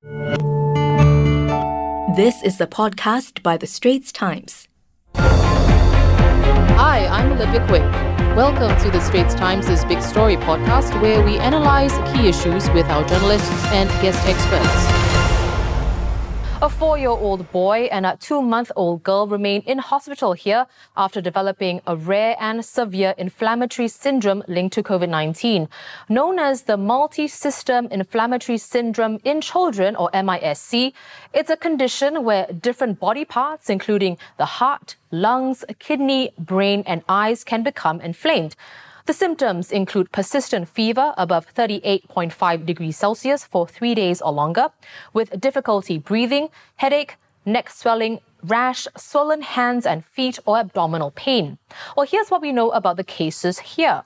This is the podcast by The Straits Times. Hi, I'm Olivia Quay. Welcome to The Straits Times' Big Story podcast, where we analyze key issues with our journalists and guest experts. A four year old boy and a two month old girl remain in hospital here after developing a rare and severe inflammatory syndrome linked to COVID 19. Known as the multi system inflammatory syndrome in children, or MISC, it's a condition where different body parts, including the heart, lungs, kidney, brain, and eyes, can become inflamed. The symptoms include persistent fever above 38.5 degrees Celsius for three days or longer, with difficulty breathing, headache, neck swelling, rash, swollen hands and feet, or abdominal pain. Well, here's what we know about the cases here.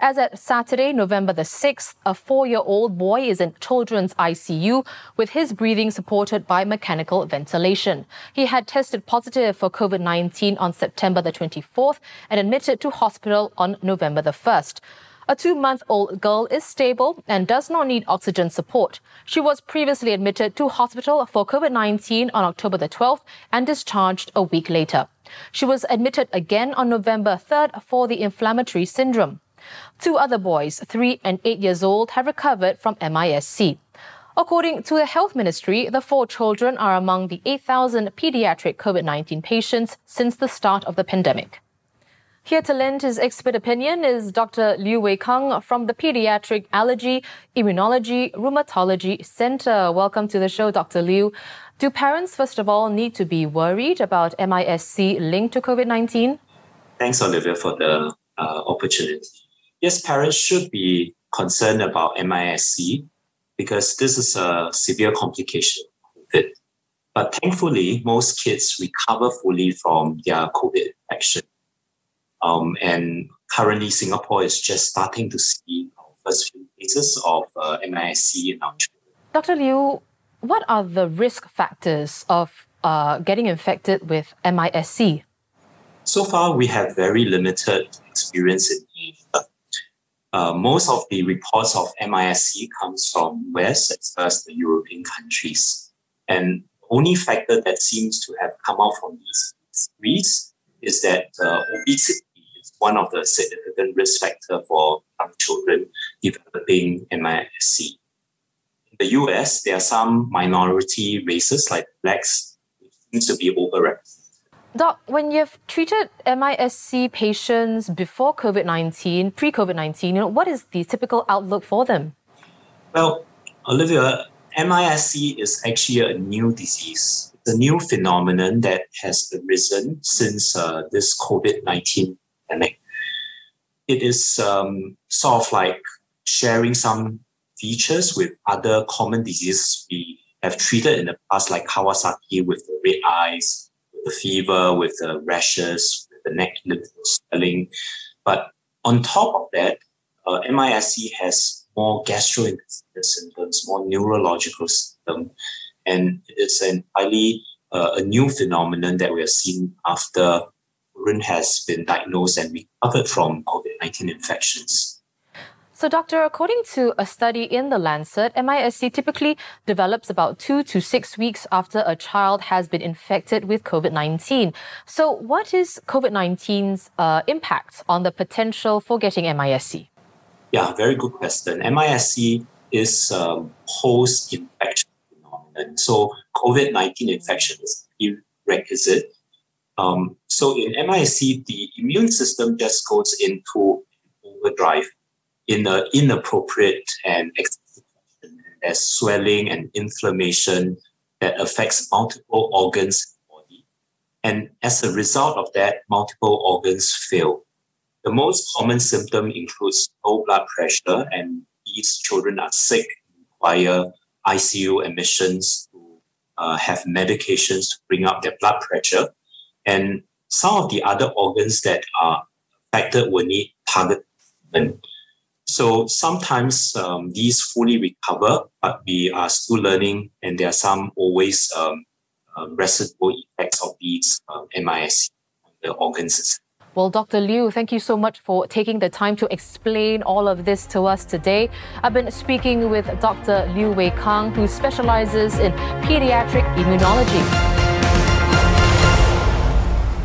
As at Saturday, November the 6th, a four year old boy is in children's ICU with his breathing supported by mechanical ventilation. He had tested positive for COVID 19 on September the 24th and admitted to hospital on November the 1st. A two month old girl is stable and does not need oxygen support. She was previously admitted to hospital for COVID 19 on October the 12th and discharged a week later. She was admitted again on November 3rd for the inflammatory syndrome. Two other boys, three and eight years old, have recovered from MISC. According to the Health Ministry, the four children are among the 8,000 pediatric COVID 19 patients since the start of the pandemic. Here to lend his expert opinion is Dr. Liew Woei Kang from the Pediatric Allergy, Immunology, Rheumatology Center. Welcome to the show, Dr. Liew. Do parents, first of all, need to be worried about MISC linked to COVID 19? Thanks, Olivia, for the uh, opportunity yes, parents should be concerned about MISC because this is a severe complication. But thankfully, most kids recover fully from their COVID infection. Um, and currently, Singapore is just starting to see our first few cases of uh, MISC in our children. Dr. Liew, what are the risk factors of uh, getting infected with MISC? So far, we have very limited experience in uh, most of the reports of MISC comes from West as well as the European countries. And only factor that seems to have come out from these series is that uh, obesity one of the significant risk factor for young children developing MISC. In the US, there are some minority races like blacks, which seems to be overrepresented Doc, when you've treated MISC patients before COVID 19, pre COVID 19, you know, what is the typical outlook for them? Well, Olivia, MISC is actually a new disease. It's a new phenomenon that has arisen since uh, this COVID 19 pandemic. It is um, sort of like sharing some features with other common diseases we have treated in the past, like Kawasaki with the red eyes, with the fever, with the rashes, with the neck swelling. But on top of that, uh, MISC has more gastrointestinal symptoms, more neurological symptoms, and it's entirely uh, a new phenomenon that we have seen after has been diagnosed and recovered from COVID-19 infections. So, doctor, according to a study in The Lancet, MISC typically develops about two to six weeks after a child has been infected with COVID 19. So, what is COVID 19's uh, impact on the potential for getting MISC? Yeah, very good question. MISC is um, post infection phenomenon. So, COVID 19 infection is prerequisite. Um, so, in MIC, the immune system just goes into overdrive in an inappropriate and excessive fashion. There's swelling and inflammation that affects multiple organs in the body. And as a result of that, multiple organs fail. The most common symptom includes low blood pressure, and these children are sick, require ICU admissions to uh, have medications to bring up their blood pressure. And some of the other organs that are affected will need target treatment. So sometimes um, these fully recover, but we are still learning, and there are some always um, uh, residual effects of these uh, MISC on the organs. Well, Dr. Liew, thank you so much for taking the time to explain all of this to us today. I've been speaking with Dr. Liew Woei Kang, who specializes in pediatric immunology.